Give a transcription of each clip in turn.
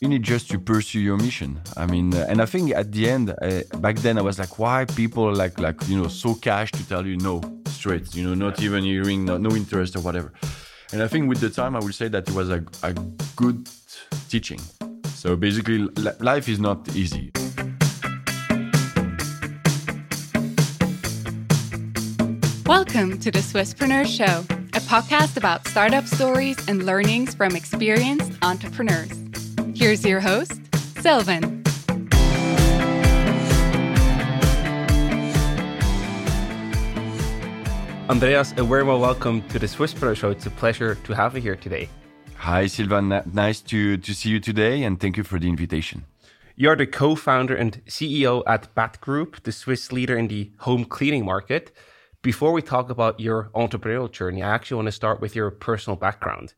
you need just to pursue your mission. I mean, uh, and I think at the end, uh, back then I was like, why people like like you know so cash to tell you no straight, you know, not even hearing, no, no interest or whatever. And I think with the time, I would say that it was a, a good teaching. So basically, life is not easy. Welcome to the Swisspreneur Show, a podcast about startup stories and learnings from experienced entrepreneurs. Here's your host, Silvan. Andreas, a very well welcome to the Swisspreneur Show. It's a pleasure to have you here today. Hi, Silvan. Nice to, to see you today, and thank you for the invitation. You're the co founder and CEO at Batgroup, the Swiss leader in the home cleaning market. Before we talk about your entrepreneurial journey, I actually want to start with your personal background.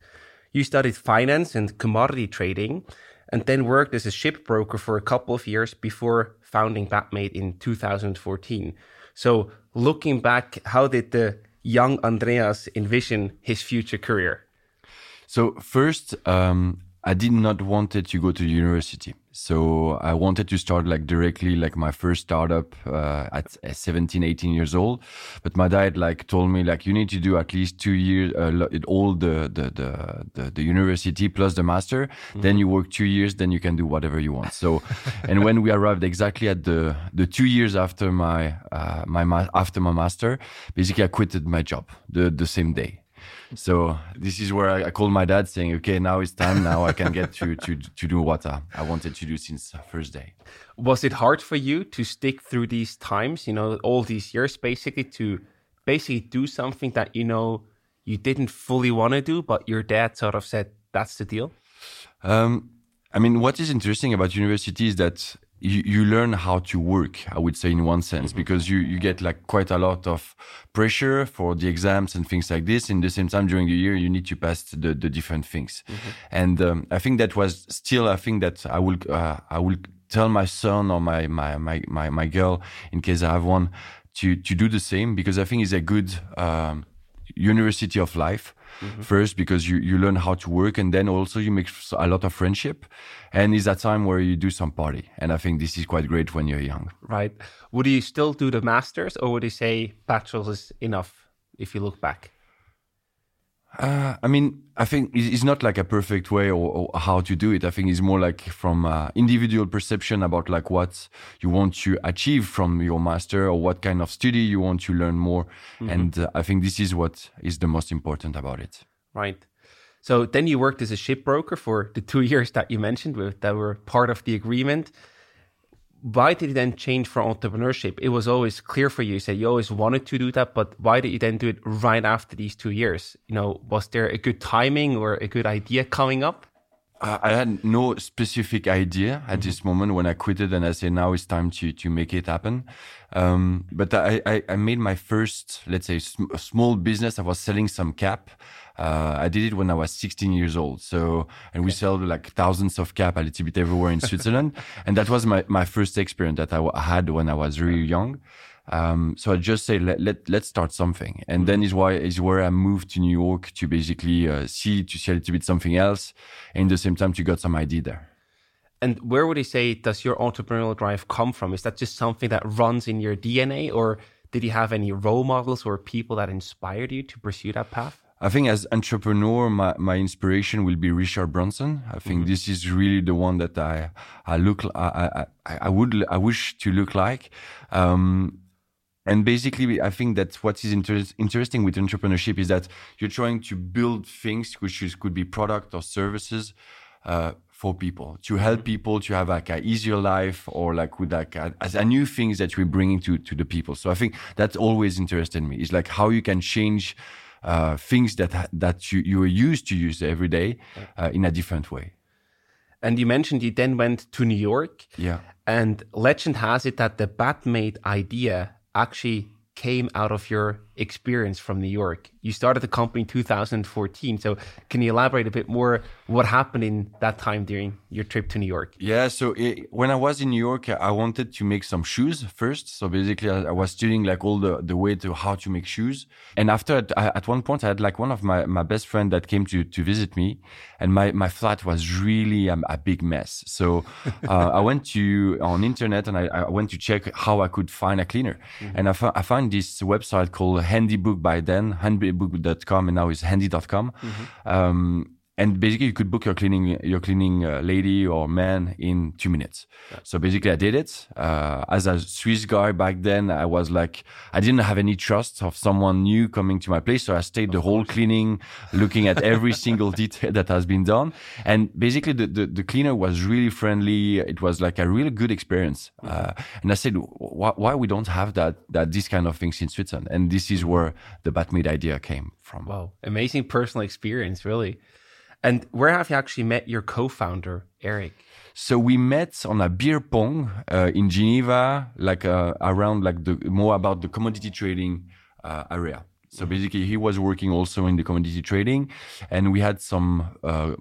You studied finance and commodity trading and then worked as a ship broker for a couple of years before founding Batmaid in 2014. So, looking back, how did the young Andreas envision his future career? So first, um, I did not wanted to go to university. So I wanted to start like directly like my first startup uh, at 17, 18 years old. But my dad like told me like you need to do at least two years, uh, all the, the, the, the, the university plus the master. Mm-hmm. Then you work two years, then you can do whatever you want. So, and when we arrived exactly at the, the two years after my, uh, my, ma- after my master, basically I quitted my job the, the same day. So this is where I, I called my dad saying, okay, now it's time. Now I can get to, to, to do what I, I wanted to do since first day. Was it hard for you to stick through these times, you know, all these years basically to basically do something that, you know, you didn't fully want to do, but your dad sort of said, that's the deal? Um, I mean, what is interesting about university is that you, you learn how to work, I would say, in one sense, mm-hmm. because you, you get like quite a lot of pressure for the exams and things like this. In the same time, during the year, you need to pass the, the different things. Mm-hmm. And um, I think that was still a thing that I will, uh, I will tell my son or my, my, my, my, my girl, in case I have one, to, to do the same, because I think it's a good um, university of life mm-hmm. first because you, you learn how to work and then also you make a lot of friendship. And it's a time where you do some party. And i think this is quite great when you're young. Right. Would you still do the masters or would you say bachelor's is enough if you look back uh, I mean, I think it's not like a perfect way or, or, how to do it. I think it's more like from uh, individual perception about like what you want to achieve from your master or what kind of study you want to learn more. Mm-hmm. And uh, I think this is what is the most important about it. Right. So then you worked as a ship broker for the two years that you mentioned with, that were part of the agreement why did you then change for entrepreneurship? It was always clear for you. You said you always wanted to do that, but why did you then do it right after these two years? You know, was there a good timing or a good idea coming up? I had no specific idea at mm-hmm. this moment when I quitted and I said now it's time to to make it happen. Um, but I, I, I made my first let's say sm- small business. I was selling some cap. Uh, I did it when I was 16 years old. So, and we sold like thousands of cap a little bit everywhere in Switzerland. and that was my, my first experience that I had when I was really young. Um, so I just say let, let let's start something, and mm-hmm. then is why is where I moved to New York to basically uh, see to see a little bit something else, and at the same time to got some idea there. And where would you say does your entrepreneurial drive come from? Is that just something that runs in your DNA, or did you have any role models or people that inspired you to pursue that path? I think as entrepreneur, my, my inspiration will be Richard Branson. I think mm-hmm. this is really the one that I I look I I, I would I wish to look like. Um, and basically, I think that what is inter- interesting with entrepreneurship is that you're trying to build things which is, could be product or services uh, for people to help mm-hmm. people to have like an easier life or like with like a, as a new things that we're bringing to to the people. So I think that's always interested me. Is like how you can change uh, things that that you you are used to use every day uh, in a different way. And you mentioned you then went to New York. Yeah. And legend has it that the Batmaid idea actually came out of your experience from New York. You started the company in 2014. So can you elaborate a bit more what happened in that time during your trip to New York? Yeah, so it, when I was in New York, I wanted to make some shoes first. So basically, I, I was studying like all the, the way to how to make shoes. And after, at, at one point, I had like one of my, my best friend that came to, to visit me and my, my flat was really a, a big mess. So uh, I went to on internet and I, I, went to check how I could find a cleaner. Mm-hmm. And I, I found this website called Handybook by then, handybook.com, and now it's handy.com. Mm-hmm. Um, and basically you could book your cleaning your cleaning uh, lady or man in two minutes. Yeah. so basically i did it. Uh, as a swiss guy back then i was like i didn't have any trust of someone new coming to my place. So i stayed the whole cleaning looking at every single detail that has been done. And basically the, the, the, cleaner was really friendly. It was like a really good experience. Uh, and i said why, why we don't have that that these kind of things in switzerland? And this is where the batmaid idea came from. Wow. Amazing personal experience really and where have you actually met your co-founder, Eric? So we met on a beer pong uh, in Geneva, like uh, around like the more about the commodity trading uh, area. So basically, he was working also in the commodity trading, and we had some uh,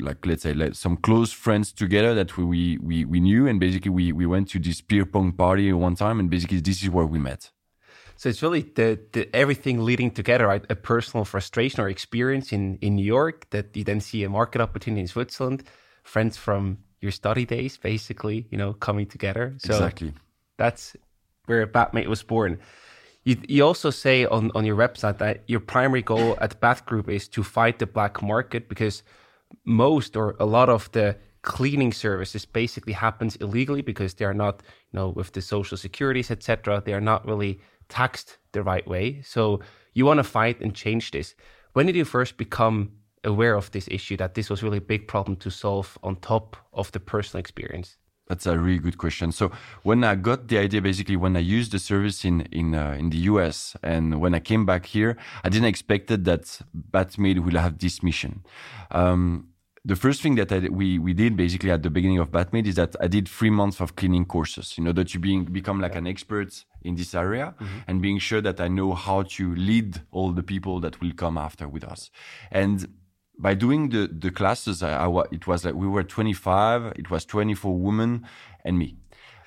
like let's say like some close friends together that we we we knew, and basically we we went to this beer pong party one time, and basically this is where we met. So it's really the, the everything leading together, right? A personal frustration or experience in, in New York that you then see a market opportunity in Switzerland, friends from your study days, basically, you know, coming together. So exactly. That's where Batmaid was born. You, you also say on, on your website that your primary goal at Batgroup is to fight the black market because most or a lot of the cleaning services basically happens illegally because they are not, you know, with the social securities, etc. They are not really taxed the right way. So you want to fight and change this. When did you first become aware of this issue that this was really a big problem to solve on top of the personal experience? That's a really good question. So when I got the idea, basically when I used the service in in uh, in the US, and when I came back here, I didn't expect that Batmaid will have this mission. Um, the first thing that I, we we did basically at the beginning of Batmaid is that I did three months of cleaning courses in order to being become like an expert in this area mm-hmm. and being sure that I know how to lead all the people that will come after with us. And by doing the the classes, I, I it was like we were 25, it was 24 women and me.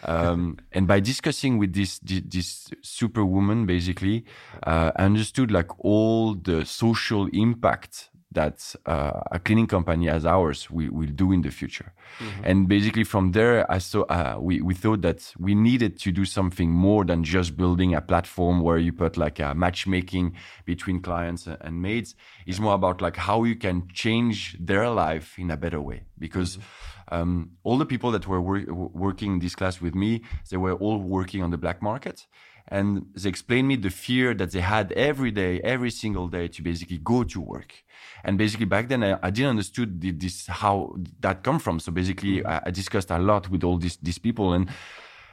Um, and by discussing with this this superwoman, basically, uh, I understood like all the social impact that uh, a cleaning company as ours will, will do in the future. Mm-hmm. And basically from there, I saw, uh, we, we thought that we needed to do something more than just building a platform where you put like a matchmaking between clients and maids. It's more about like how you can change their life in a better way. Because mm-hmm. um, all the people that were wor- working this class with me, they were all working on the black market and they explained me the fear that they had every day, every single day to basically go to work. And basically back then I, I didn't understood this how that come from. So basically mm-hmm. I, I discussed a lot with all these these people and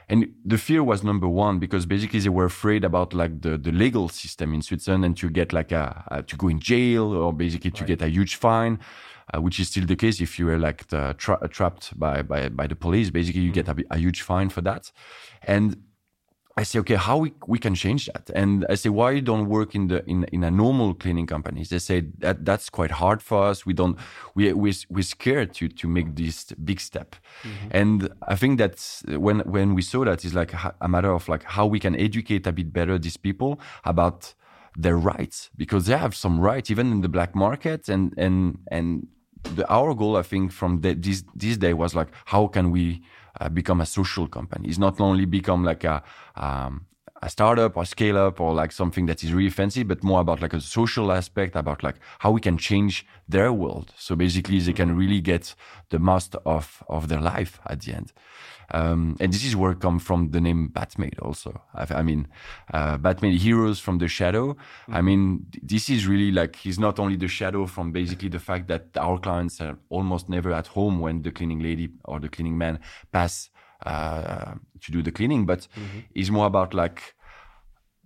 and the fear was number one because basically they were afraid about like the, the legal system in Switzerland and to get like a, a to go in jail or basically to right. get a huge fine, uh, which is still the case if you were like tra- trapped by, by by the police. Basically, you mm-hmm. get a, a huge fine for that, and I say, okay, how we, we can change that? And I say, why you don't work in the in, in a normal cleaning companies? They say that that's quite hard for us. We don't we we we're scared to to make this big step. Mm-hmm. And I think that when when we saw that is like a matter of like how we can educate a bit better these people about their rights because they have some rights even in the black market and and and the, our goal I think from the, this this day was like how can we uh, become a social company. It's not only become like a um, a startup or scale up or like something that is really fancy, but more about like a social aspect about like how we can change their world. So basically, they can really get the most of of their life at the end. Um, and this is where come from the name Batmaid also. I, I mean, uh, Batmade heroes from the shadow. Mm-hmm. I mean, this is really like, he's not only the shadow from basically the fact that our clients are almost never at home when the cleaning lady or the cleaning man pass uh, to do the cleaning, but mm-hmm. it's more about like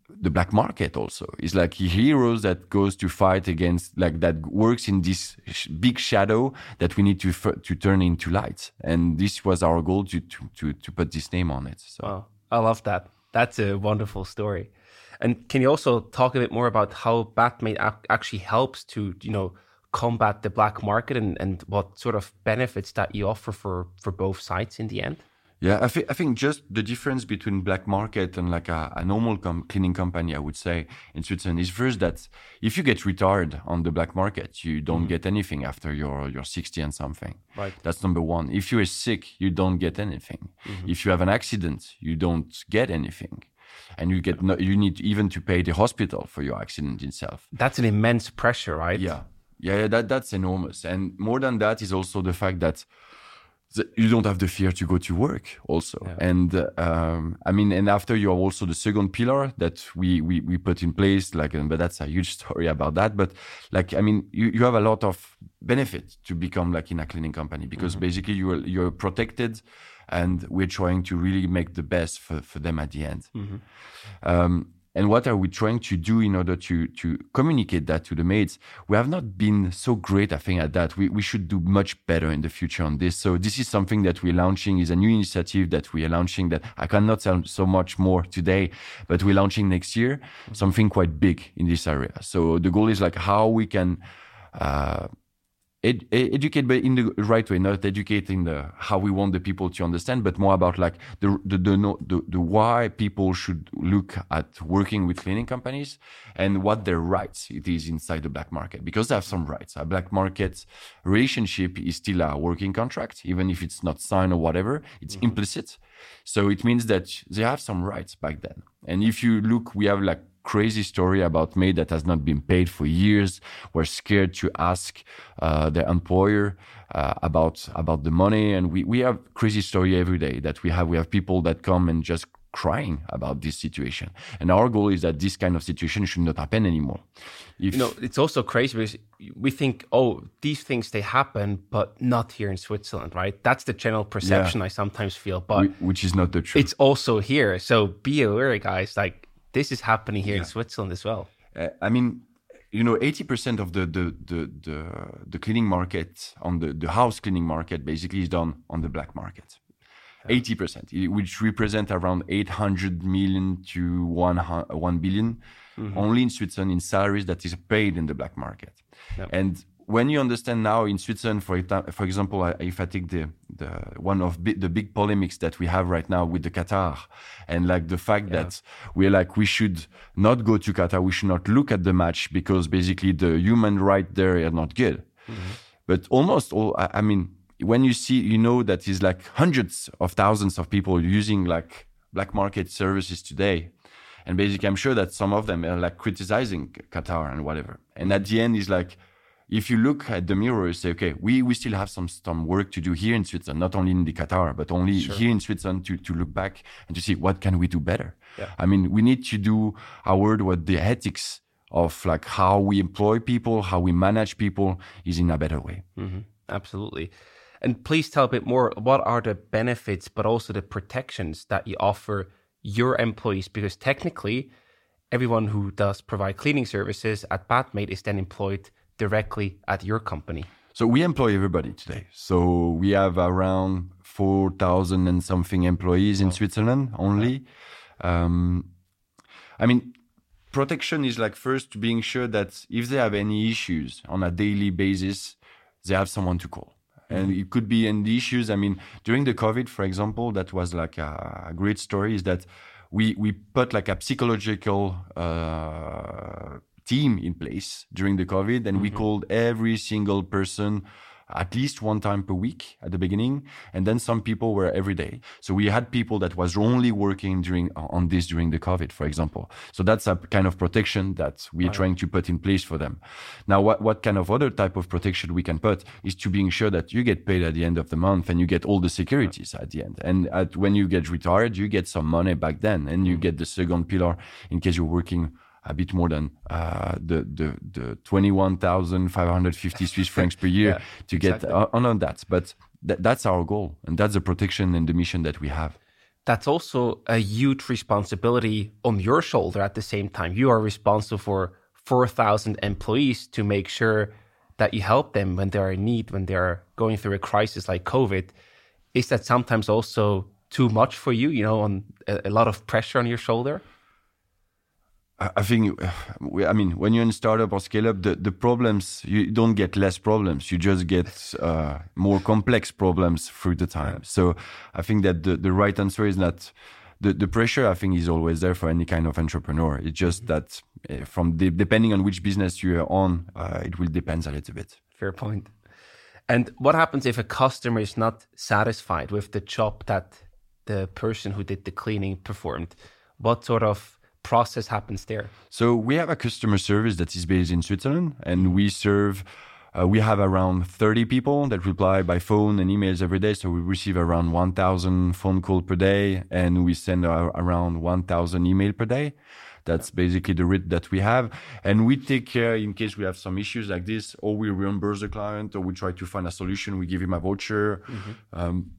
the black market also. Is like heroes that goes to fight against like that works in this sh- big shadow that we need to f- to turn into light. And this was our goal to to to, to put this name on it so. Wow. i love that. That's a wonderful story. And can you also talk a bit more about how Batmaid ac- actually helps to, you know, combat the black market and, and what sort of benefits that you offer for, for both sides in the end? Yeah, I, th- I think just the difference between black market and like a, a normal com- cleaning company, I would say in Switzerland is first that if you get retired on the black market, you don't mm-hmm. get anything after you're, you're 60 and something. Right. That's number one. If you're sick, you don't get anything. Mm-hmm. If you have an accident, you don't get anything and you get no, you need even to pay the hospital for your accident itself. That's an immense pressure, right? Yeah, yeah, yeah that that's enormous. And more than that is also the fact that you don't have the fear to go to work also yeah. and um, i mean and after you're also the second pillar that we we, we put in place like but that's a huge story about that but like i mean you, you have a lot of benefit to become like in a cleaning company because mm-hmm. basically you're you're protected and we're trying to really make the best for, for them at the end mm-hmm. um, and what are we trying to do in order to to communicate that to the mates we have not been so great i think at that. We, we should do much better in the future on this. So this is something that we're launching is a new initiative that we are launching that i cannot tell so much more today but we're launching next year something quite big in this area. So the goal is like how we can uh, ed, educate but in the right way not educating the how we want the people to understand but more about like the the the, the, the why people should look at working with cleaning companies and what their rights it is inside the black market because they have some rights. A black market relationship is still a working contract even if it's not signed or whatever. It's mm-hmm. implicit so it means that they have some rights back then and if you look we have like crazy story about me that has not been paid for years. We're scared to ask uh, the employer uh, about about the money, and we we have crazy story every day that we have. We have people that come and just crying about this situation. And our goal is that this kind of situation should not happen anymore. If, you know, it's also crazy because we think, oh, these things they happen, but not here in Switzerland, right? That's the general perception yeah. I sometimes feel, but which is not the truth. It's also here. So be aware, guys. Like this is happening here yeah. in Switzerland as well. Uh, I mean, you know, 80% of the, the, the, the, the cleaning market on the, the house cleaning market basically is done on the black market. 80%, which represent around 800 million to 1, 1 billion mm-hmm. only in Switzerland in salaries that is paid in the black market. Yep. And when you understand now in Switzerland, for, for example, if I take the, the one of bi- the big polemics that we have right now with the Qatar, and like the fact yeah. that we're like we should not go to Qatar, we should not look at the match because basically the human right there are not good. Mm-hmm. But almost all, I, I mean, when you see, you know that is like hundreds of thousands of people using like black market services today. And basically, I'm sure that some of them are like criticizing Qatar and whatever. And at the end, is like if you look at the mirror, you say, okay, we, we still have some, some work to do here in Switzerland, not only in the Qatar, but only sure. here in Switzerland to, to look back and to see what can we do better. Yeah. I mean, we need to do our word what the ethics of like how we employ people, how we manage people is in a better way. Mm-hmm. Absolutely. And please tell a bit more, what are the benefits, but also the protections that you offer your employees? Because technically, everyone who does provide cleaning services at Batmaid is then employed directly at your company? So we employ everybody today. So we have around 4,000 and something employees in oh. Switzerland only. Um, I mean, protection is like first being sure that if they have any issues on a daily basis, they have someone to call. And mm-hmm. it could be any issues. I mean, during the COVID, for example, that was like a, a great story is that we, we put like a psychological uh, team in place during the COVID, and mm-hmm. we called every single person at least one time per week at the beginning and then some people were every day so we had people that was only working during on this during the covid for example so that's a kind of protection that we're right. trying to put in place for them now what, what kind of other type of protection we can put is to being sure that you get paid at the end of the month and you get all the securities right. at the end and at, when you get retired you get some money back then and you mm-hmm. get the second pillar in case you're working a bit more than uh, the the the twenty one thousand five hundred fifty Swiss francs per year yeah, to exactly. get on, on that. But th- that's our goal, and that's the protection and the mission that we have. That's also a huge responsibility on your shoulder. At the same time, you are responsible for four thousand employees to make sure that you help them when they are in need, when they are going through a crisis like COVID. Is that sometimes also too much for you? You know, on a, a lot of pressure on your shoulder. I think, I mean, when you're in startup or scale up, the, the problems, you don't get less problems. You just get uh, more complex problems through the time. So I think that the, the right answer is not the, the pressure, I think, is always there for any kind of entrepreneur. It's just mm-hmm. that uh, from the, depending on which business you're on, uh, it will depend a little bit. Fair point. And what happens if a customer is not satisfied with the job that the person who did the cleaning performed? What sort of process happens there? So we have a customer service that is based in Switzerland, and we serve. Uh, we have around 30 people that reply by phone and emails every day. So we receive around 1,000 phone calls per day, and we send uh, around 1,000 email per day. That's basically the rate that we have. And we take care in case we have some issues like this, or we reimburse the client, or we try to find a solution. We give him a voucher. Mm-hmm. Um,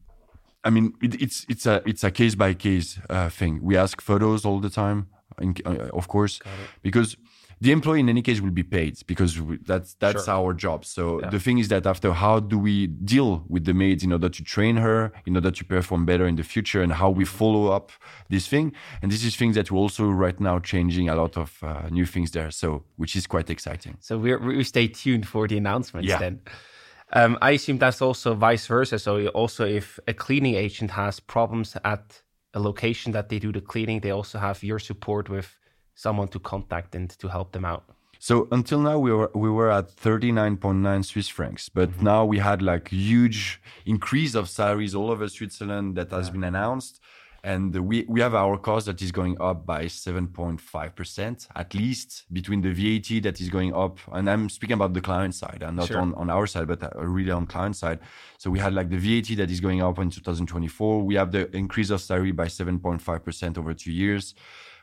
I mean, it, it's it's a it's a case by case thing. We ask photos all the time in, uh, of course, because the employee in any case will be paid because we, that's that's sure. our job. So yeah. the thing is that after how do we deal with the maids in order to train her, in order to perform better in the future, and how we follow up this thing. And this is things that we're also right now changing a lot of uh, new things there. So which is quite exciting. So we we stay tuned for the announcements yeah. then. Um, I assume that's also vice versa. So also if a cleaning agent has problems at a location that they do the cleaning, they also have your support with someone to contact and to help them out. So until now we were we were at 39.9 Swiss francs, but mm-hmm. now we had like huge increase of salaries all over Switzerland that has yeah. been announced and we, we have our cost that is going up by 7.5% at least between the VAT that is going up. And I'm speaking about the client side and not sure. on, on our side, but uh, really on client side. So we had like the VAT that is going up in 2024. We have the increase of salary by 7.5% over two years.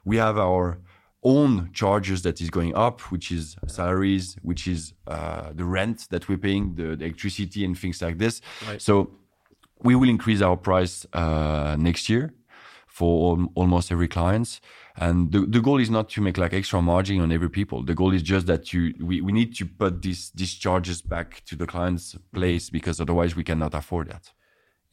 We have our own charges that is going up, which is salaries, which is uh, the rent that we're paying, the, the, electricity and things like this. Right. So we will increase our price uh, next year for almost every client. And the, the goal is not to make like extra margin on every people. The goal is just that you we, we need to put these these charges back to the client's place because otherwise we cannot afford that.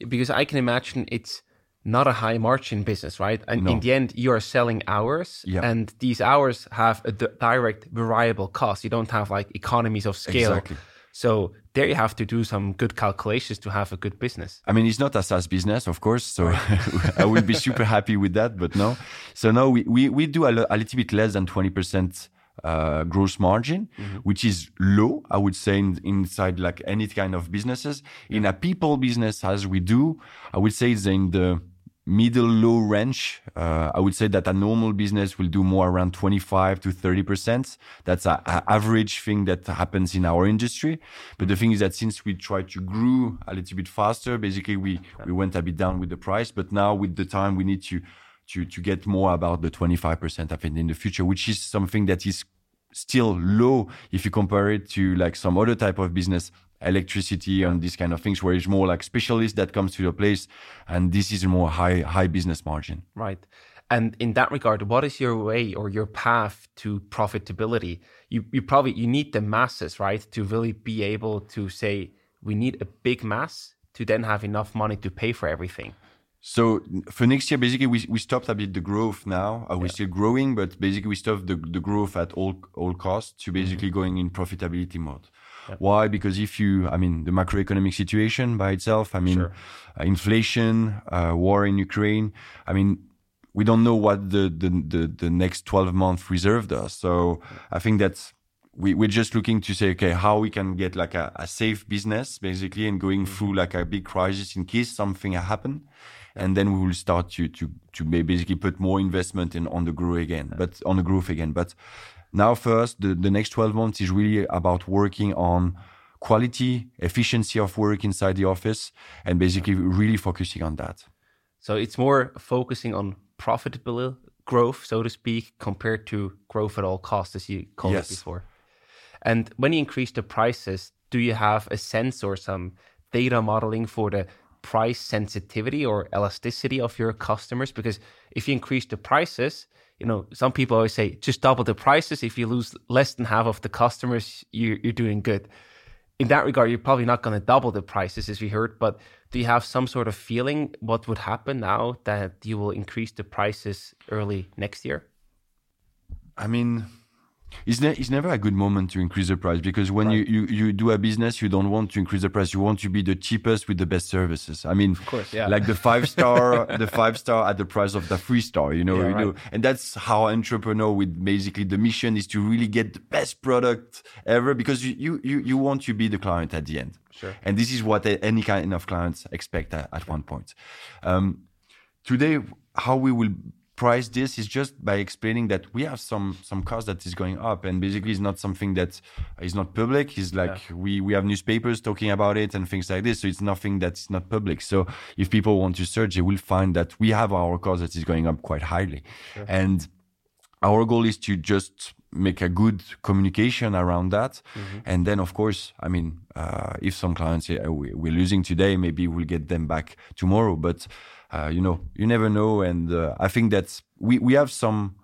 Because I can imagine it's not a high margin business, right? And no. in the end, you are selling hours, yeah. and these hours have a direct variable cost. You don't have like economies of scale. Exactly. So there you have to do some good calculations to have a good business. I mean, it's not a SaaS business, of course. So I will be super happy with that, but no. So no, we, we, we do a, a little bit less than 20% uh, gross margin, mm-hmm. which is low, I would say, in, inside like any kind of businesses. In a people business, as we do, I would say it's in the middle low range. Uh, I would say that a normal business will do more around 25 to 30%. That's an average thing that happens in our industry. But the thing is that since we tried to grow a little bit faster, basically we, we went a bit down with the price. But now with the time, we need to, to, to get more about the 25% I think in the future, which is something that is still low if you compare it to like some other type of business electricity and these kind of things where it's more like specialist that comes to your place and this is more high high business margin right and in that regard what is your way or your path to profitability you you probably you need the masses right to really be able to say we need a big mass to then have enough money to pay for everything so for next year, basically, we, we stopped a bit the growth now. Uh, we're yeah. still growing, but basically we stopped the, the growth at all all costs to basically mm-hmm. going in profitability mode. Why? Because if you, I mean, the macroeconomic situation by itself, I mean, sure. uh, inflation, uh, war in Ukraine, I mean, we don't know what the, the, the, the next 12 months reserved us. So I think that's, we, we're just looking to say, okay, how we can get like a, a safe business basically and going mm-hmm. through like a big crisis in case something happen. And then we will start to, to, to basically put more investment in on the growth again, but on the growth again. But now, first, the, the next 12 months is really about working on quality, efficiency of work inside the office, and basically really focusing on that. So it's more focusing on profitable growth, so to speak, compared to growth at all costs, as you called yes. it before. And when you increase the prices, do you have a sense or some data modeling for the price sensitivity or elasticity of your customers? Because if you increase the prices, you know, some people always say just double the prices. If you lose less than half of the customers, you're, you're doing good. In that regard, you're probably not going to double the prices, as we heard. But do you have some sort of feeling what would happen now that you will increase the prices early next year? I mean, it's, ne- it's never a good moment to increase the price because when you, you, you do a business, you don't want to increase the price. You want to be the cheapest with the best services. I mean, Of course, yeah. like the five star, the five star at the price of the three star, you know, Yeah, you know, and that's how entrepreneur with basically the mission is to really get the best product ever because you, you, you, you want to be the client at the end. Sure. And this is what any kind of clients expect at, at one point. Um, today how we will price this is just by explaining that we have some some cost that is going up and basically it's not something that is not public. It's like we we have newspapers talking about it and things like this. So it's nothing that's not public. So if people want to search they will find that we have our cost that is going up quite highly. And our goal is to just make a good communication around that. And then of course i mean uh, if some clients say "Oh, we- we're losing today maybe we'll get them back tomorrow. But uh, you know you never know. And uh, i think that we, we have some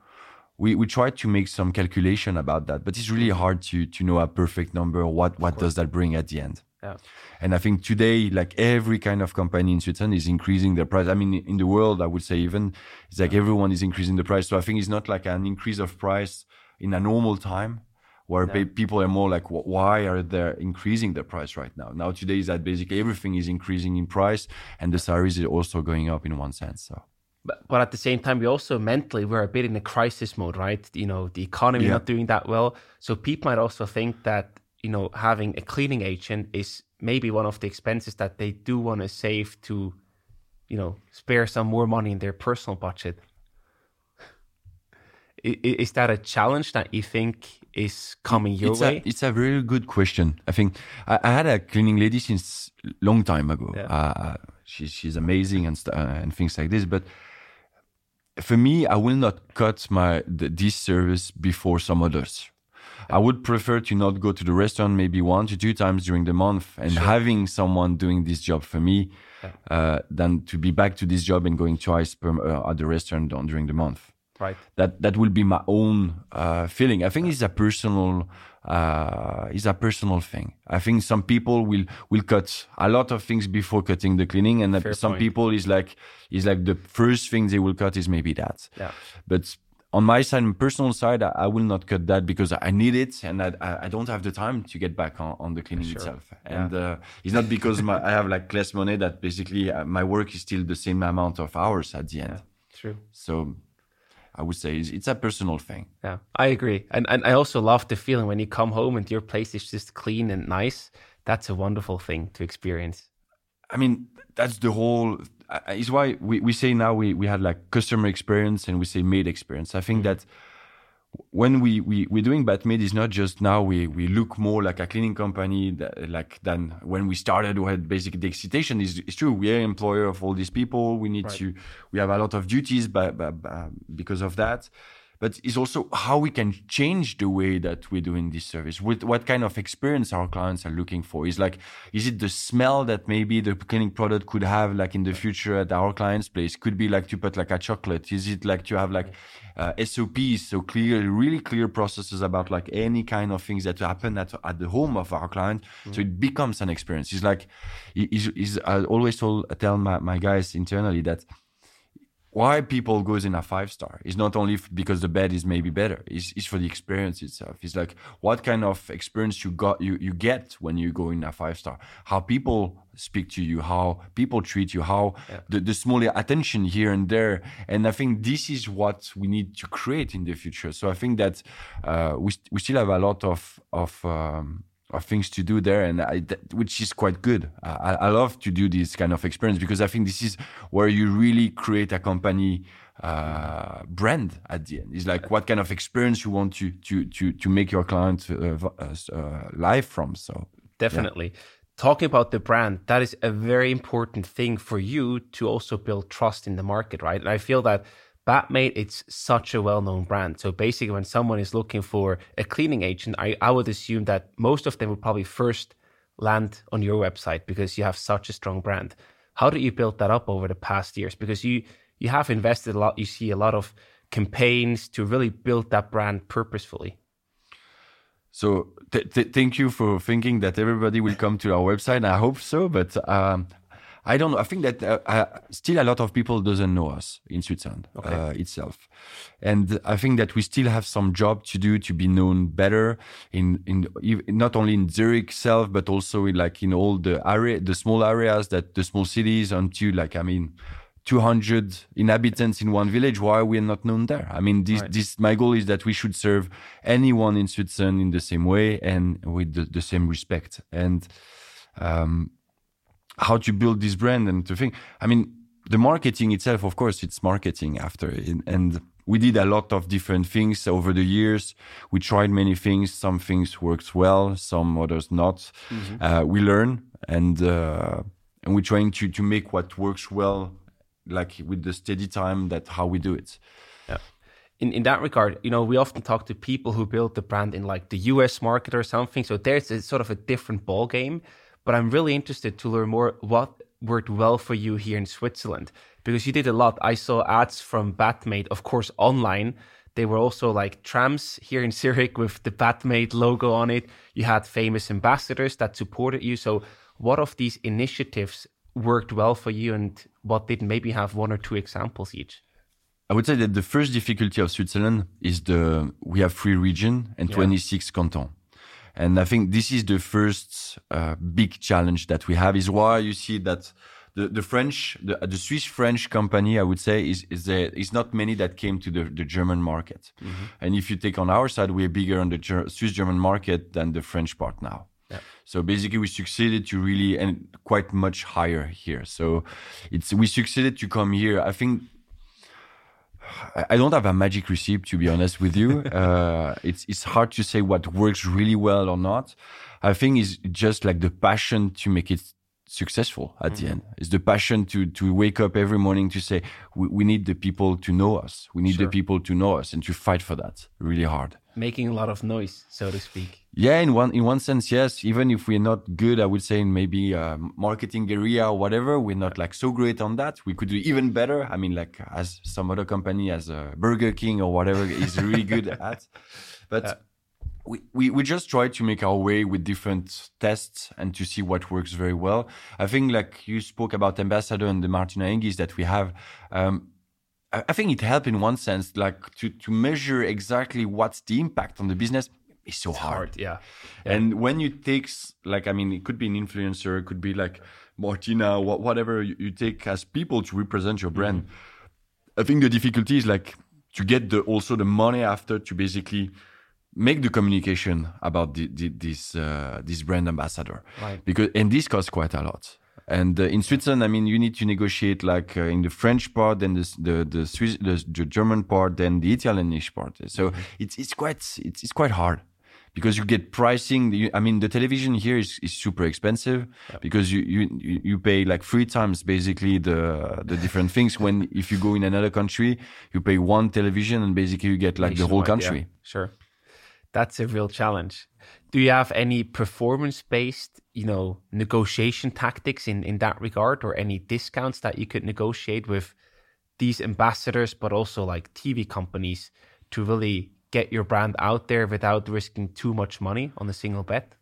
we, we try to make some calculation about that but it's really hard to to know a perfect number what what does that bring at the end Yeah. and I think today, like every kind of company in Switzerland is increasing their price. I mean, in the world, I would say even it's like everyone is increasing the price. So I think it's not like an increase of price in a normal time where pe- people are more like, why are they increasing the price right now? Now today is that basically everything is increasing in price and the salaries are also going up in one sense. So But, but at the same time, we also mentally we're a bit in a crisis mode, right? You know, the economy Yeah. not doing that well. So people might also think that you know having a cleaning agent is maybe one of the expenses that they do want to save to, you know, spare some more money in their personal budget. Is that a challenge that you think is coming your it's way? A, it's a very good question. I think I, I had a cleaning lady since long time ago. Yeah. Uh, she's she's amazing and uh, and things like this. But for me, I will not cut my the, this service before some others. I would prefer to not go to the restaurant maybe one to two times during the month and having someone doing this job for me uh, than to be back to this job and going twice per, uh, at the restaurant on, during the month right. that that will be my own uh, feeling. I think it's a personal uh, it's a personal thing. I think some people will will cut a lot of things before cutting the cleaning, and Fair some point. people is like is like the first thing they will cut is maybe that. Yeah. But on my side, on personal side, I, I will not cut that because I need it, and I I don't have the time to get back on, on the cleaning itself. And uh, it's not because my, I have like less money that basically uh, my work is still the same amount of hours at the end. True. So I would say it's, it's a personal thing. Yeah, I agree. And and I also love the feeling when you come home and your place is just clean and nice. That's a wonderful thing to experience. I mean, that's the whole. Is why we, we say now we, we had like customer experience and we say maid experience. I think mm-hmm. that when we, we we're doing Batmaid is not just now we we look more like a cleaning company that, like than when we started. We had basically the excitation is it's true. We are employer of all these people. We need to we have a lot of duties, but, but, but because of that. But it's also how we can change the way that we're doing this service. With what kind of experience our clients are looking for? Is like, is it the smell that maybe the cleaning product could have like in the future at our client's place? Could be like to put like a chocolate. Is it like to have like uh, SOPs, so clear, really clear processes about like any kind of things that happen at, at the home of our client. So it becomes an experience. It's like, is, is I always told, tell my, my guys internally that why people goes in a five star is not only f- because the bed is maybe better it's, it's for the experience itself. It's like what kind of experience you got you, you get when you go in a five star? How people speak to you how people treat you how the, the small attention here and there. And i think this is what we need to create in the future. So i think that uh, we, st- we still have a lot of of um, of things to do there, and I, th- which is quite good. I, I love to do this kind of experience because I think this is where you really create a company uh, brand at the end. It's like what kind of experience you want to to to to make your client uh, uh, uh, live from. So Definitely. Talking about the brand, that is a very important thing for you to also build trust in the market, right? And I feel that Batmaid, it's such a well-known brand. So basically, when someone is looking for a cleaning agent, I, I would assume that most of them would probably first land on your website because you have such a strong brand. How did you build that up over the past years? Because you you have invested a lot. You see a lot of campaigns to really build that brand purposefully. So th- th- thank you for thinking that everybody will come to our website. I hope so, but um, I don't know. I think that uh, uh, still a lot of people doesn't know us in Switzerland Okay. uh, itself, and I think that we still have some job to do to be known better in in not only in Zurich itself, but also in like in all the area, the small areas that the small cities until like I mean. 200 inhabitants in one village why we're not known there i mean this Right. this my goal is that we should serve anyone in switzerland in the same way and with the, the same respect and um, how to build this brand and to think. I mean, the marketing itself, of course, it's marketing after, and- we did a lot of different things over the years. We tried many things. Some things worked well, some others not. Uh, we learn, and uh, and we're trying to to make what works well, like with the steady time that how we do it. Yeah. In in that regard, you know, we often talk to people who build the brand in like the US market or something. So there's a sort of a different ball game. But I'm really interested to learn more what worked well for you here in Switzerland because you did a lot. I saw ads from Batmaid, of course, online. They were also like trams here in Zurich with the Batmaid logo on it. You had famous ambassadors that supported you. So, what of these initiatives worked well for you, and what didn't? Maybe have one or two examples each. I would say that the first difficulty of Switzerland is the we have three region and Yeah. 26 cantons. And I think this is the first uh, big challenge that we have is why you see that the, the French, the, the Swiss French company, I would say, is, is there is not many that came to the, the German market. And if you take on our side, we're bigger on the Ger- Swiss German market than the French part now. So basically, we succeeded to really and quite much higher here. So it's we succeeded to come here. I think I- don't have a magic recipe to be honest with you. Uh, it's it's hard to say what works really well or not. I think it's just like the passion to make it successful at the end. It's the passion to to wake up every morning to say we, we need the people to know us. We need Sure. the people to know us and to fight for that really hard. Making a lot of noise, so to speak. Yeah, in one in one sense, yes. Even if we're not good, I would say in maybe uh, marketing area or whatever, we're not like so great on that. We could do even better. I mean, like as some other company, as uh, Burger King or whatever, is really good at. But we, we we just try to make our way with different tests and to see what works very well. I think like you spoke about ambassador and the Martina Hingis that we have. Um, I I think it helped in one sense, like to to measure exactly what's the impact on the business is so hard. yeah. And when you take, like, I mean, it could be an influencer, it could be like Martina, wha- whatever you, you take as people to represent your brand. Mm-hmm. I think the difficulty is like to get the also the money after to basically make the communication about the, the, this uh, this brand ambassador, Right. Because and this costs quite a lot. And uh, in Switzerland, I mean, you need to negotiate like uh, in the French part, then the the the, Swiss, the, the German part, then the Italianish part. So it's it's quite it's, it's quite hard because you get pricing. You, I mean, the television here is, is super expensive because you, you you pay like three times basically the the different things. When if you go in another country, you pay one television and basically you get like the whole Nationwide, yeah. country. Sure. That's a real challenge. Do you have any performance based, you know, negotiation tactics in, in that regard or any discounts that you could negotiate with these ambassadors, but also like TV companies to really get your brand out there without risking too much money on a single bet?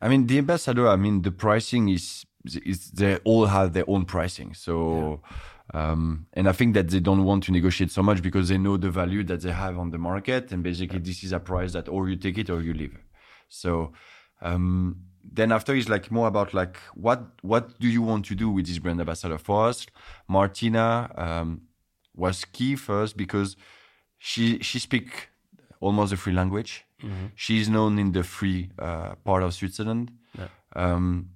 I mean, the ambassador. I mean, the pricing is is they all have their own pricing. So, um, and I think that they don't want to negotiate so much because they know the value that they have on the market, and basically this is a price that or you take it or you leave. So, um, then after is like more about like what what do you want to do with this brand ambassador for us? Martina um, was key first because she she speak almost a free language. She's known in the free uh, part of Switzerland. Um,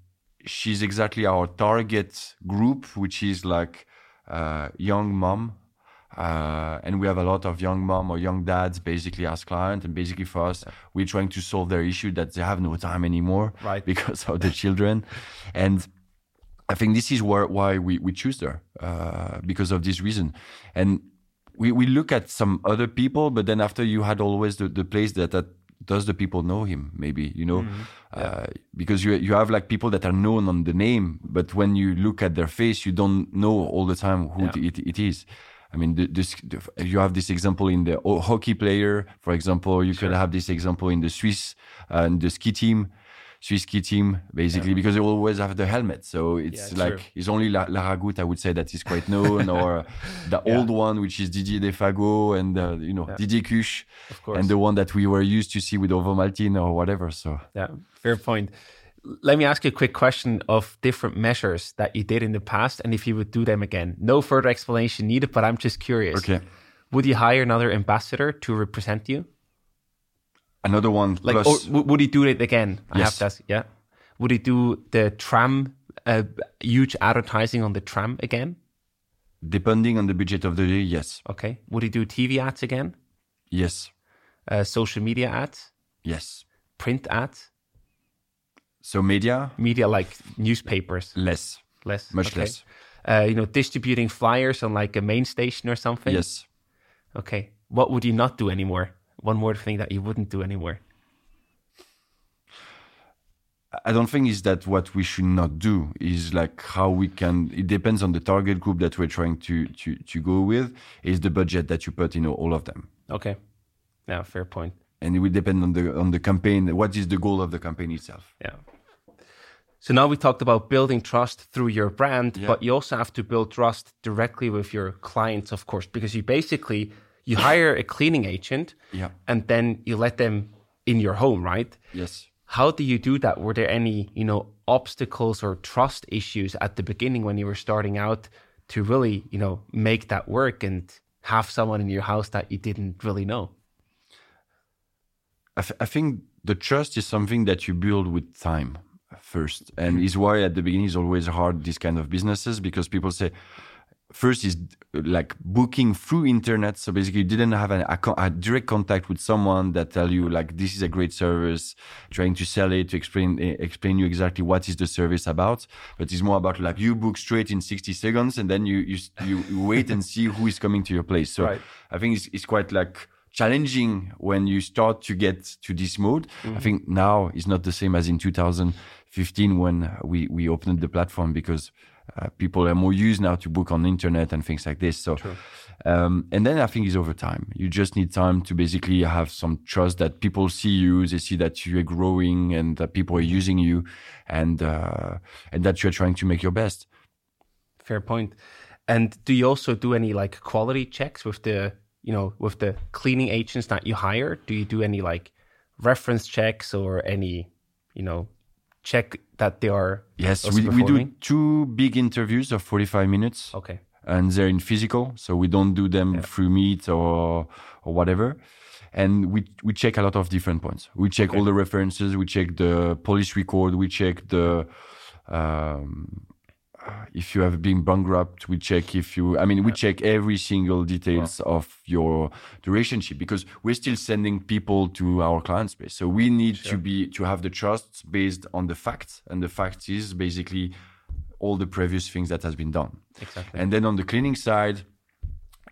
she's exactly our target group, which is like young mom. Uh, and we have a lot of young mom or young dads basically as client and basically for us we're trying to solve their issue that they have no time anymore Right. because of the children and I think this is where, why we, we choose her uh, because of this reason. And we, we look at some other people, but then after you had always the, the place that, that does the people know him, maybe, you know, uh, because you, you have like people that are known on the name, but when you look at their face, you don't know all the time who Yeah. it, it is. I mean, the, this, the, you have this example in the hockey player, for example. You could have this example in the Swiss uh, and the ski team. Swiss ski team basically because they always have the helmet. So it's Yeah, like true. it's only La, Lara Gut, I would say that is quite known, or the Yeah. old one which is Didier Defago and uh, you know Didier course. and the one that we were used to see with Ovomaltine or whatever. So Yeah, fair point. Let me ask you a quick question of different measures that you did in the past and if you would do them again. No further explanation needed, but I'm just curious. okay, Would you hire another ambassador to represent you? Another one Like, plus. or w- would he do it again? I Yes. have to ask. Yeah. Would he do the tram, uh, huge advertising on the tram again? Depending on the budget of the day, yes, Okay. Would he do TV ads again? yes, Uh, social media ads? yes. Print ads? So media Media like newspapers? less, Less? much Okay. less. Uh, you know, distributing flyers on like a main station or something? Yes. Okay. What would you not do anymore? One more thing that you wouldn't do anymore. I don't think is that what we should not do is like how we can. It depends on the target group that we're trying to to to go with. Is the budget that you put in all of them, Okay. Yeah, fair point. and it will depend on the on the campaign. What is the goal of the campaign itself? Yeah. So now we talked about building trust through your brand, Yeah. but you also have to build trust directly with your clients, of course, because you basically you hire a cleaning agent Yeah. and then you let them in your home, right? Yes. How do you do that? Were there any, you know, obstacles or trust issues at the beginning when you were starting out to really, you know, make that work and have someone in your house that you didn't really know? I, I think the trust is something that you build with time first, and mm-hmm. is why at the beginning is always hard these kind of businesses because people say first is like booking through internet. So basically, you didn't have an, a, a direct contact with someone that tell you like this is a great service, trying to sell it to explain eh, explain you exactly what is the service about. But it's more about like you book straight in sixty seconds, and then you you you, wait and see who is coming to your place. So Right. I think it's, it's quite like challenging when you start to get to this mode. I think now is not the same as in 2015 when we, we opened the platform because uh, people are more used now to book on the internet and things like this. So, um, and then I think it's over time. You just need time to basically have some trust that people see you, they see that you are growing and that people are using you and, uh, and that you're trying to make your best. Fair point. And do you also do any like quality checks with the, you know, with the cleaning agents that you hire? Do you do any like reference checks or any, you know, check that they are Yes, we, we do two big interviews of 45 minutes. Okay. and they're in physical, so we don't do them through Meet or or whatever. And we we check a lot of different points. We check all the references. We check the police record. We check the um, if you have been bankrupt. We check if you. I mean, we check every single details of your the relationship because we're still sending people to our client space. So we need to be to have the trust based on the facts, and the fact is basically all the previous things that has been done. Exactly. And then on the cleaning side,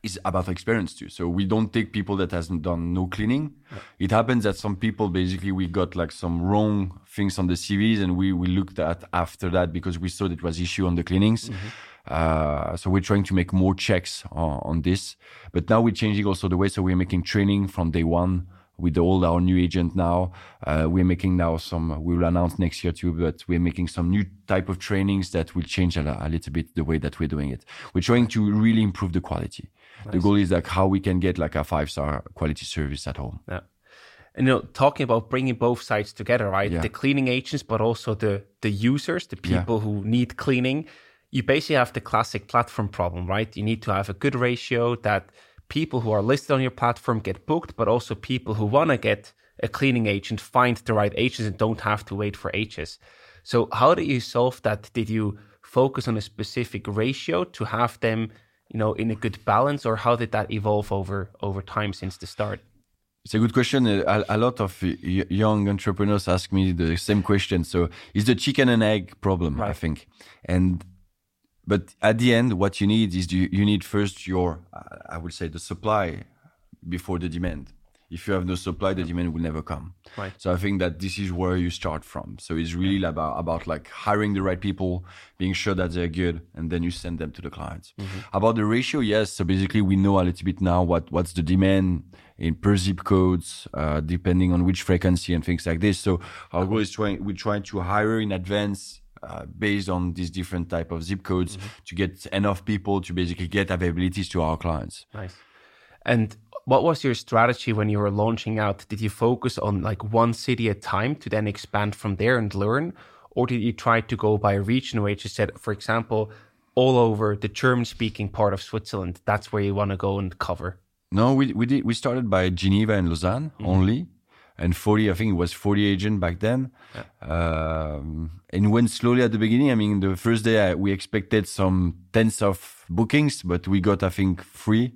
is about experience too. So we don't take people that hasn't done no cleaning. It happens that some people basically we got like some wrong things on the CVs and we we looked at after that because we saw that it was issue on the cleanings. Uh, so we're trying to make more checks on, on this. But now we're changing also the way. So we're making training from day one with all our new agent now. Uh, we're making now some, we will announce next year too, but we're making some new type of trainings that will change a, a little bit the way that we're doing it. We're trying to really improve the quality. The goal is like how we can get like a five star quality service at home. Yeah. And you know, talking about bringing both sides together, right? Yeah. The cleaning agents, but also the the users, the Yeah. people who need cleaning. You basically have the classic platform problem, right? You need to have a good ratio that people who are listed on your platform get booked, but also people who want to get a cleaning agent find the right agents and don't have to wait for ages. So how do you solve that? Did you focus on a specific ratio to have them, you know, in a good balance, or how did that evolve over over time since the start? It's a good question. A, a lot of young entrepreneurs ask me the same question. So it's the chicken and egg problem, I think. And but at the end, what you need is you, you need first your, uh, I would say, the supply before the demand. If you have no supply, the demand will never come. Right. So I think that this is where you start from. So it's really about about like hiring the right people, being sure that they're good, and then you send them to the clients. About the ratio, yes. So basically, we know a little bit now what what's the demand in per zip codes, uh, depending on which frequency and things like this. So our goal is trying, we try to hire in advance uh, based on these different type of zip codes mm-hmm. to get enough people to basically get availabilities to our clients. Nice. And what was your strategy when you were launching out? Did you focus on like one city at a time to then expand from there and learn? Or did you try to go by region where you said, for example, all over the German speaking part of Switzerland, that's where you want to go and cover? No, we, we did, we started by Geneva and Lausanne mm-hmm. only and 40 i think it was 40 agent back then yeah. um, and went slowly at the beginning i mean the first day I, we expected some tens of bookings but we got i think three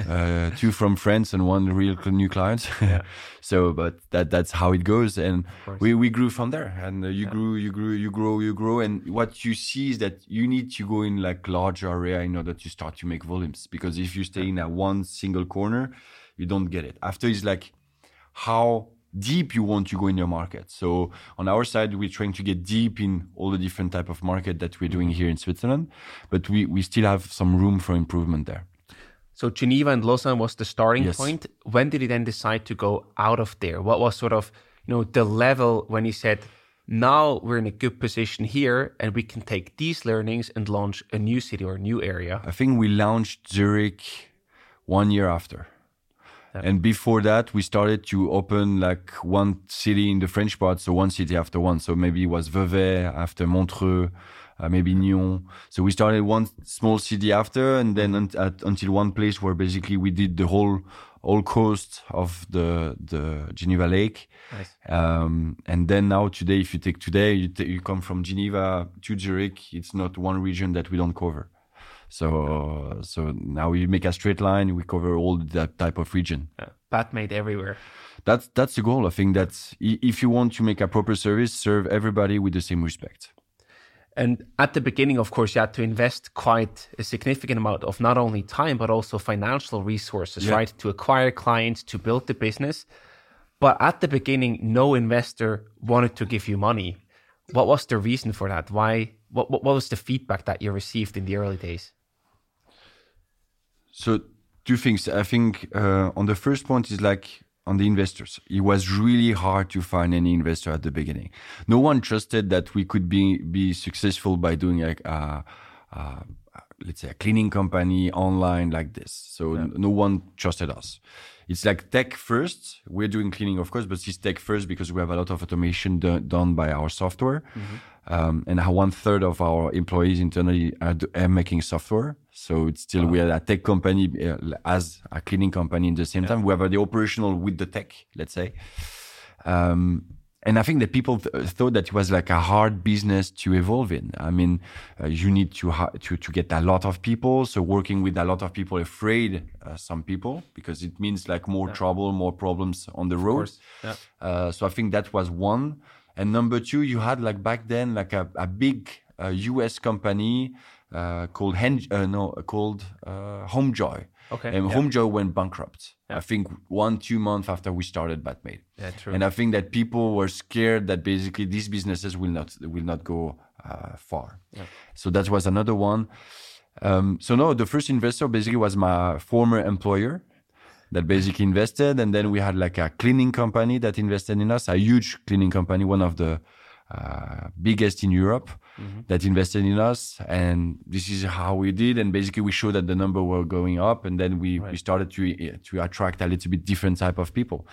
uh, two from friends and one real new client. Yeah. so, but that that's how it goes, and we, we grew from there. And uh, you yeah. grew, you grew, you grow, you grow, and what you see is that you need to go in like large area in order to start to make volumes. Because if you stay in a one single corner, you don't get it. After is like how deep you want to go in your market. So on our side, we're trying to get deep in all the different type of market that we're doing here in Switzerland, but we, we still have some room for improvement there. So Geneva and Lausanne was the starting yes. point. When did you then decide to go out of there? What was sort of you know the level when you said now we're in a good position here and we can take these learnings and launch a new city or a new area? I think we launched Zurich one year after. And before that, we started to open like one city in the French part, so one city after one. So maybe it was Vevey after Montreux, uh, maybe Nyon. So we started one small city after, and then un- at, until one place where basically we did the whole whole coast of the the Geneva Lake. Nice. Um, and then now today, if you take today, you, t- you come from Geneva to Zurich. It's not one region that we don't cover. So so now we make a straight line. We cover all that type of region. Yeah. made everywhere. That's that's the goal. I think that if you want to make a proper service, serve everybody with the same respect. And at the beginning, of course, you had to invest quite a significant amount of not only time, but also financial resources, yeah. right? To acquire clients, to build the business. But at the beginning, no investor wanted to give you money. What was the reason for that? Why? What, what was the feedback that you received in the early days? So, two things. I think uh, on the first point is like on the investors. It was really hard to find any investor at the beginning. No one trusted that we could be be successful by doing like a, a, let's say a cleaning company online like this. So yeah. no one trusted us. It's like tech first. We're doing cleaning, of course, but it's tech first because we have a lot of automation do- done by our software. Mm-hmm. Um, and one third of our employees internally are, are making software. So it's still wow. we are a tech company uh, as a cleaning company in the same yeah. time. We have the operational with the tech, let's say. Um, and I think that people th- thought that it was like a hard business to evolve in. I mean, uh, you need to, ha- to to get a lot of people. So working with a lot of people, afraid uh, some people because it means like more yeah. trouble, more problems on the road. Yeah. Uh, so I think that was one. And number two, you had like back then like a, a big U.S. Uh, company uh, called Hen- uh, no called uh, Homejoy. Okay. And yeah. Homejoy went bankrupt. Yeah. I think one two months after we started Batmaid. Yeah, true. And I think that people were scared that basically these businesses will not will not go uh, far. Yeah. So that was another one. Um, so no, the first investor basically was my former employer that basically invested, and then we had like a cleaning company that invested in us, a huge cleaning company, one of the uh, biggest in Europe mm-hmm. that invested in us. And this is how we did. And basically, we showed that the number were going up, and then we, right. we started to to attract a little bit different type of people.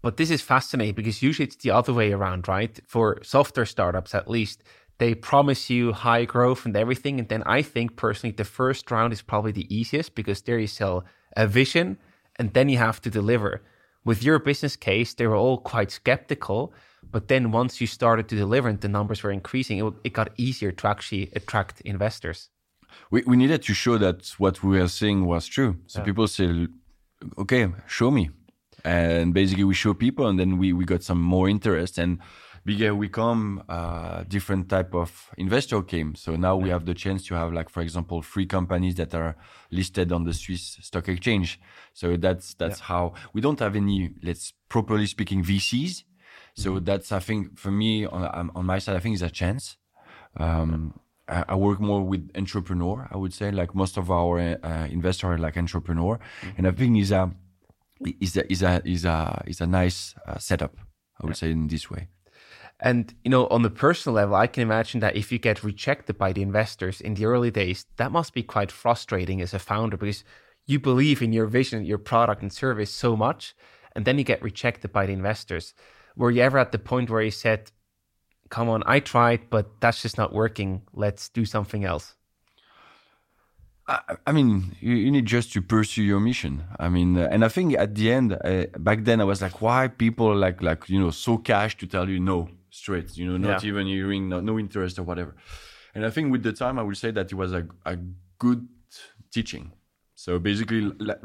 But this is fascinating because usually it's the other way around, right? For software startups, at least, they promise you high growth and everything. And then I think personally, the first round is probably the easiest because there you sell a vision and then you have to deliver. With your business case, they were all quite skeptical but then once you started to deliver and the numbers were increasing, it, it got easier to actually attract investors. We, we needed to show that what we were saying was true. So yeah. people say, okay, show me. And basically we show people and then we, we got some more interest and bigger we come, uh, different type of investor came. So now we have the chance to have like, for example, three companies that are listed on the Swiss stock exchange. So that's, that's yeah. how we don't have any, let's properly speaking VCs so mm-hmm. that's I think for me on on my side I think it's a chance. Um, I, I, work more with entrepreneur. I would say like most of our uh, investors are like entrepreneur, mm-hmm. and I think is a is a is a is a is a nice uh, setup. I would say in this way. And you know, on the personal level, I can imagine that if you get rejected by the investors in the early days, that must be quite frustrating as a founder because you believe in your vision, your product and service so much, and then you get rejected by the investors. Were you ever at the point where you said, "Come on, I tried, but that's just not working. Let's do something else"? I, mean, you, you, need just to pursue your mission. I mean, uh, and I think at the end, uh, back then, I was like, why people like like you know so cash to tell you no straight, you know, not yeah. even hearing no, no interest or whatever. And I think with the time, I would say that it was a, a good teaching. So basically,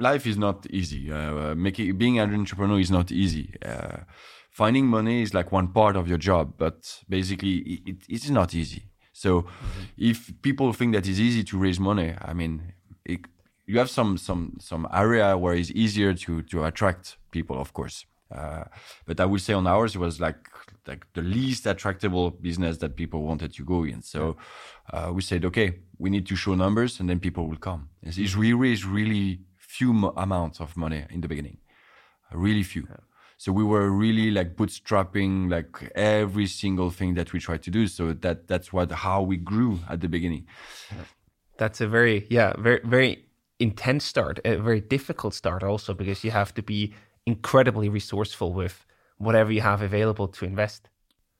life is not easy. Uh, making being an entrepreneur is not easy. Uh, finding money is like one part of your job, but basically, it, it is not easy. So mm-hmm. if people think that it's easy to raise money, I mean, it, you have some some some area where it's easier to to attract people, of course. Uh, but I would say on ours it was like like the least attractable business that people wanted to go in. So uh, we said, okay, we need to show numbers, and then people will come. It's, it's we raised really few mo- amounts of money in the beginning, really few. Yeah. So we were really like bootstrapping like every single thing that we tried to do. So that that's what how we grew at the beginning. That's a very yeah very very intense start, a very difficult start also because you have to be incredibly resourceful with whatever you have available to invest.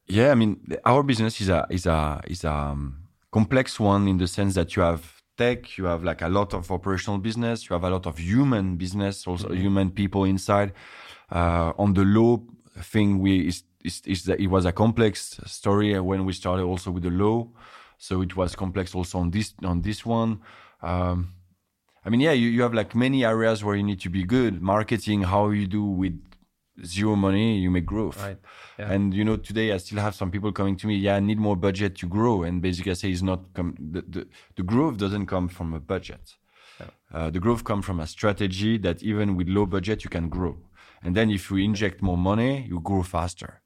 Yeah, I mean our business is a is a is a um, complex one in the sense that you have tech, you have like a lot of operational business, you have a lot of human business, also mm-hmm. human people inside uh, on the law thing, we is, is, is that it was a complex story when we started also with the law, so it was complex also on this on this one. Um, I mean, yeah, you, you have like many areas where you need to be good. Marketing, how you do with zero money, you make growth. Right. Yeah. And you know, today I still have some people coming to me. Yeah, I need more budget to grow. And basically, I say it's not com- the, the the growth doesn't come from a budget. Yeah. Uh, the growth comes from a strategy that even with low budget you can grow. And then if you inject more money, you grow faster.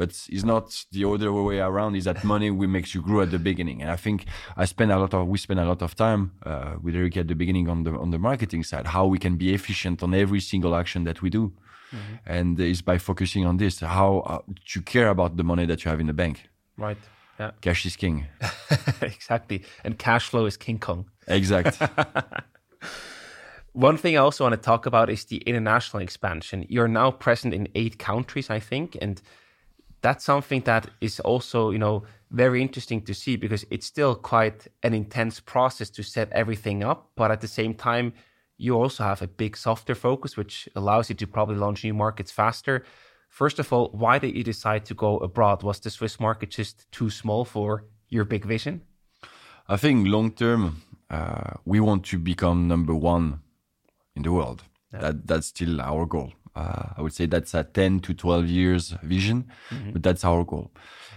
But it's not the other way around. Is that money will makes you grow at the beginning? And I think I spend a lot of we spend a lot of time uh, with Eric at the beginning on the on the marketing side, how we can be efficient on every single action that we do, mm-hmm. and it's by focusing on this, how uh, to care about the money that you have in the bank. Right. Yeah. Cash is king. exactly, and cash flow is King Kong. Exactly. One thing I also want to talk about is the international expansion. You're now present in eight countries, I think, and that's something that is also, you know, very interesting to see because it's still quite an intense process to set everything up, but at the same time, you also have a big software focus, which allows you to probably launch new markets faster. First of all, why did you decide to go abroad? Was the Swiss market just too small for your big vision? I think long term, uh, we want to become number one in the world. Yeah. That that's still our goal. Uh, I would say that's a 10 to 12 years vision, mm-hmm. but that's our goal.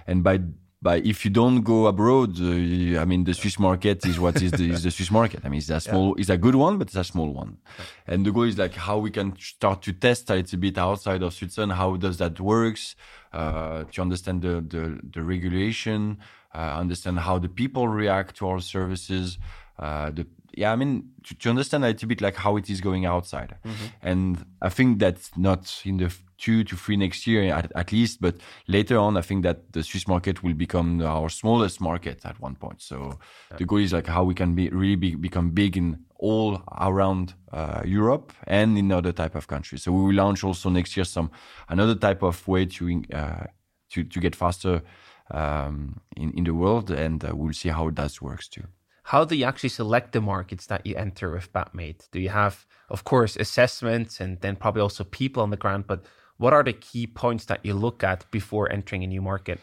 And by by if you don't go abroad, uh, I mean the Swiss market is what is the, is the Swiss market. I mean it's a small, yeah. it's a good one, but it's a small one. Yeah. And the goal is like how we can start to test it a little bit outside of Switzerland. How does that works? Uh, to understand the the, the regulation, uh, understand how the people react to our services, uh, the yeah, I mean, to, to, understand a little bit like how it is going outside. Mm-hmm. And I think that's not in the two to three next year at, at, least, but later on, I think that the Swiss market will become our smallest market at one point. So yeah. the goal is like how we can be really be, become big in all around uh, Europe and in other type of countries. So we will launch also next year some another type of way to uh, to to get faster um, in in the world, and uh, we'll see how that works too how do you actually select the markets that you enter with Batmaid? Do you have, of course, assessments and then probably also people on the ground, but what are the key points that you look at before entering a new market?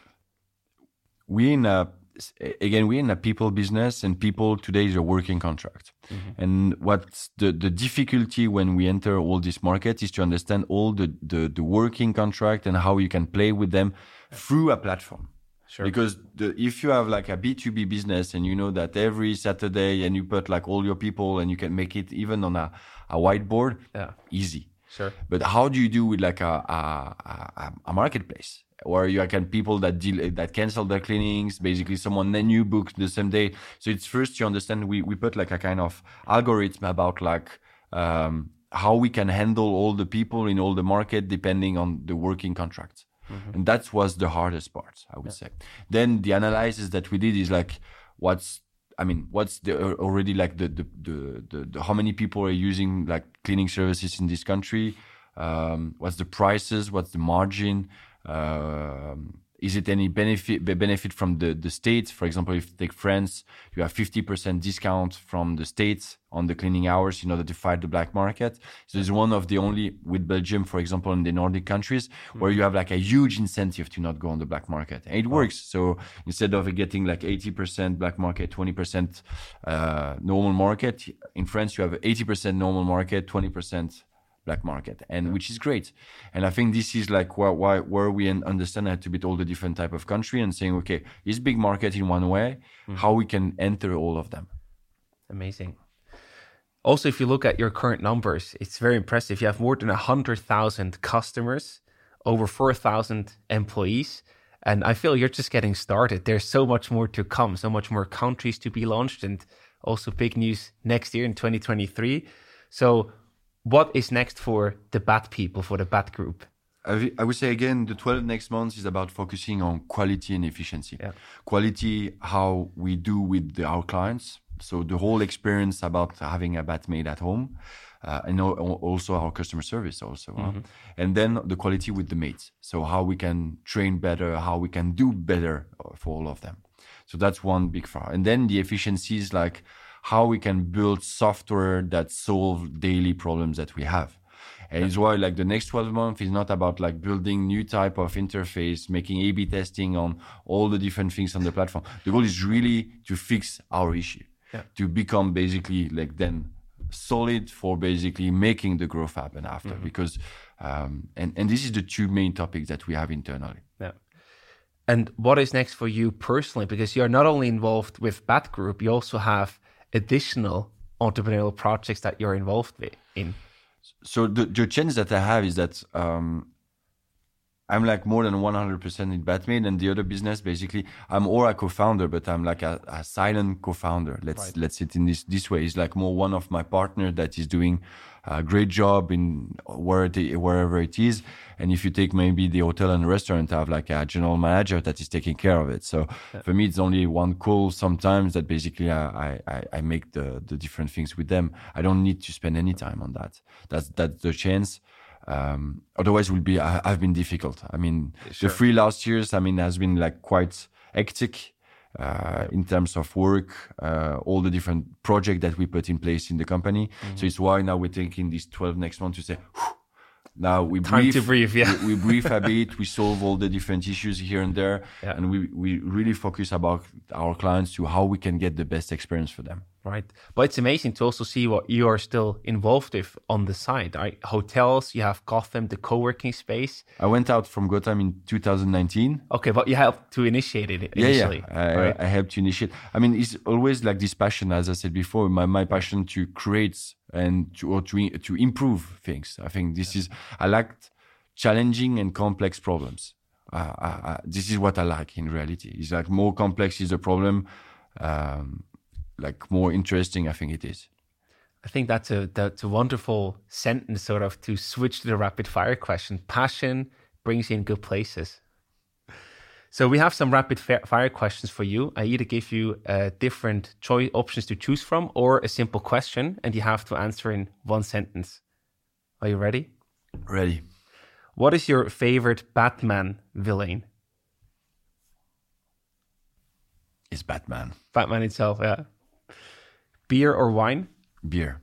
We in a again we're in a people business and people today is a working contract mm-hmm. and what's the, the difficulty when we enter all this market is to understand all the, the, the working contract and how you can play with them through a platform Sure. Because the, if you have like a B2B business and you know that every Saturday and you put like all your people and you can make it even on a, a whiteboard, yeah. easy. Sure. But how do you do with like a, a, a, marketplace where you can people that deal that cancel their cleanings, basically someone then you book the same day. So it's first you understand we, we put like a kind of algorithm about like um, how we can handle all the people in all the market depending on the working contracts. And that was the hardest part, I would say. Then the analysis that we did is like, what's I mean, what's the already like the the, the the the how many people are using like cleaning services in this country? Um, what's the prices? What's the margin? Um, is it any benefit benefit from the the states? For example, if you take France, you have fifty percent discount from the states on the cleaning hours in order to fight the black market. So it's one of the only with Belgium, for example, in the Nordic countries, where you have like a huge incentive to not go on the black market, and it works. So instead of getting like eighty percent black market, twenty percent uh, normal market, in France you have eighty percent normal market, twenty percent black market and which is great and i think this is like why, why where we un- understand a little bit all the different type of country and saying okay this big market in one way mm. how we can enter all of them Amazing. Also, if you look at your current numbers, it's very impressive. You have more than 100,000 customers, over 4,000 employees. And I feel you're just getting started. There's so much more to come, so much more countries to be launched, and also big news next year in 2023. So, what is next for the BAT people, for the Batgroup? I would say again, the 12 next months is about focusing on quality and efficiency. Yeah. Quality, how we do with the, our clients. So the whole experience about having a Batmaid at home, uh, and also our customer service also. huh? And then the quality with the mates. So how we can train better, how we can do better uh, for all of them. So that's one big far. And then the efficiencies like how we can build software that solve daily problems that we have. And it's why like the next 12 months is not about like building new type of interface, making A/B testing on all the different things on the platform. The goal is really to fix our issue, Yeah. to become basically like then solid for basically making the growth happen after. Because um, and and this is the two main topics that we have internally. Yeah. And what is next for you personally? Because you're not only involved with Batgroup, you also have additional entrepreneurial projects that you're involved with in. so the, the challenge that I have is that um, I'm like more than 100% in Batmaid and the other business basically. I'm or a co-founder but I'm like a, a silent co-founder. Let's let's say it in this this way. It's like more one of my partner that is doing a great job in where it, wherever it is. And if you take maybe the hotel and restaurant I have like a general manager that is taking care of it. So for me it's only one call sometimes that basically I, I, I make the, the different things with them. I don't need to spend any time on that. That's that's the chance. Um, otherwise will be I, have been difficult. I mean the three last years i mean has been like quite hectic uh, in terms of work uh, all the different projects that we put in place in the company so it's why now we're taking these 12 next months to say "Whew, now we Time breathe, to breathe, yeah. we, we breathe a bit we solve all the different issues here and there Yeah. and we, we really focus about our clients to how we can get the best experience for them Right. But it's amazing to also see what you are still involved with on the side. Right? Hotels, you have Gotham, the co working space. i went out from gotham in 2019 Okay, but you helped to initiate it initially. Yeah, yeah. I, right? I helped to initiate. I mean, it's always like this passion, as I said before, my, my passion to create and to or to to improve things. I think this is I like challenging and complex problems. Uh, I, I, this is what I like in reality. It's like more complex is the problem, um, like more interesting. I think it is. I think that's a that's a wonderful sentence, sort of, to switch to the rapid fire question. Passion brings you in good places. So we have some rapid fire questions for you. I either give you uh, different choice options to choose from, or a simple question, and you have to answer in one sentence. Are you ready? Ready? What is your favorite Batman villain? It's Batman. Batman itself, yeah. Beer or wine? Beer.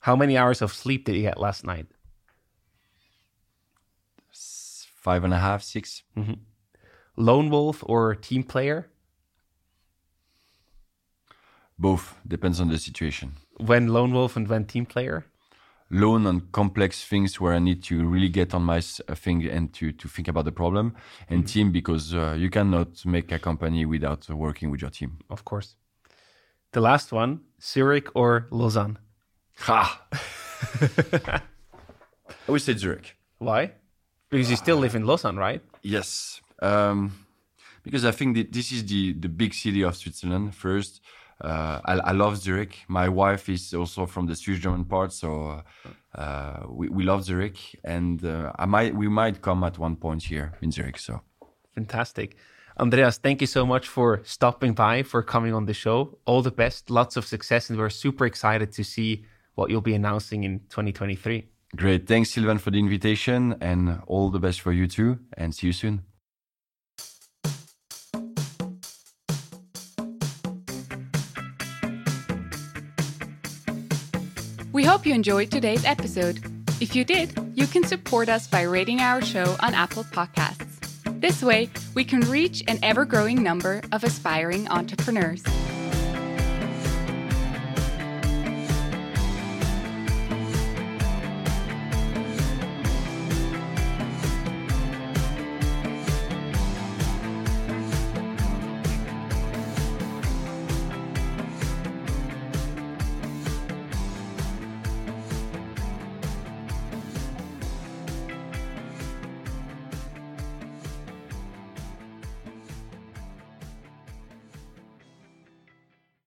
How many hours of sleep did you get last night? Five and a half, six. Lone wolf or team player? Both depends on the situation. When lone wolf and when team player? Lone on complex things where I need to really get on my uh, thing and to, to think about the problem, and team because uh, you cannot make a company without uh, working with your team. Of course. The last one, Zurich or Lausanne? Ha! I would say Zurich. Why? Because you still live in Lausanne, right? Yes, um, because I think that this is the the big city of Switzerland. First, uh, I, I, love Zurich. My wife is also from the Swiss German part, so uh, we, we love Zurich, and uh, I might we might come at one point here in Zurich. So fantastic. Andreas, thank you so much for stopping by, for coming on the show. All the best, lots of success, and we're super excited to see what you'll be announcing in 2023. Great. Thanks, Silvan, for the invitation, and all the best for you too, and see you soon. We hope you enjoyed today's episode. If you did, you can support us by rating our show on Apple Podcasts. This way, we can reach an ever growing number of aspiring entrepreneurs.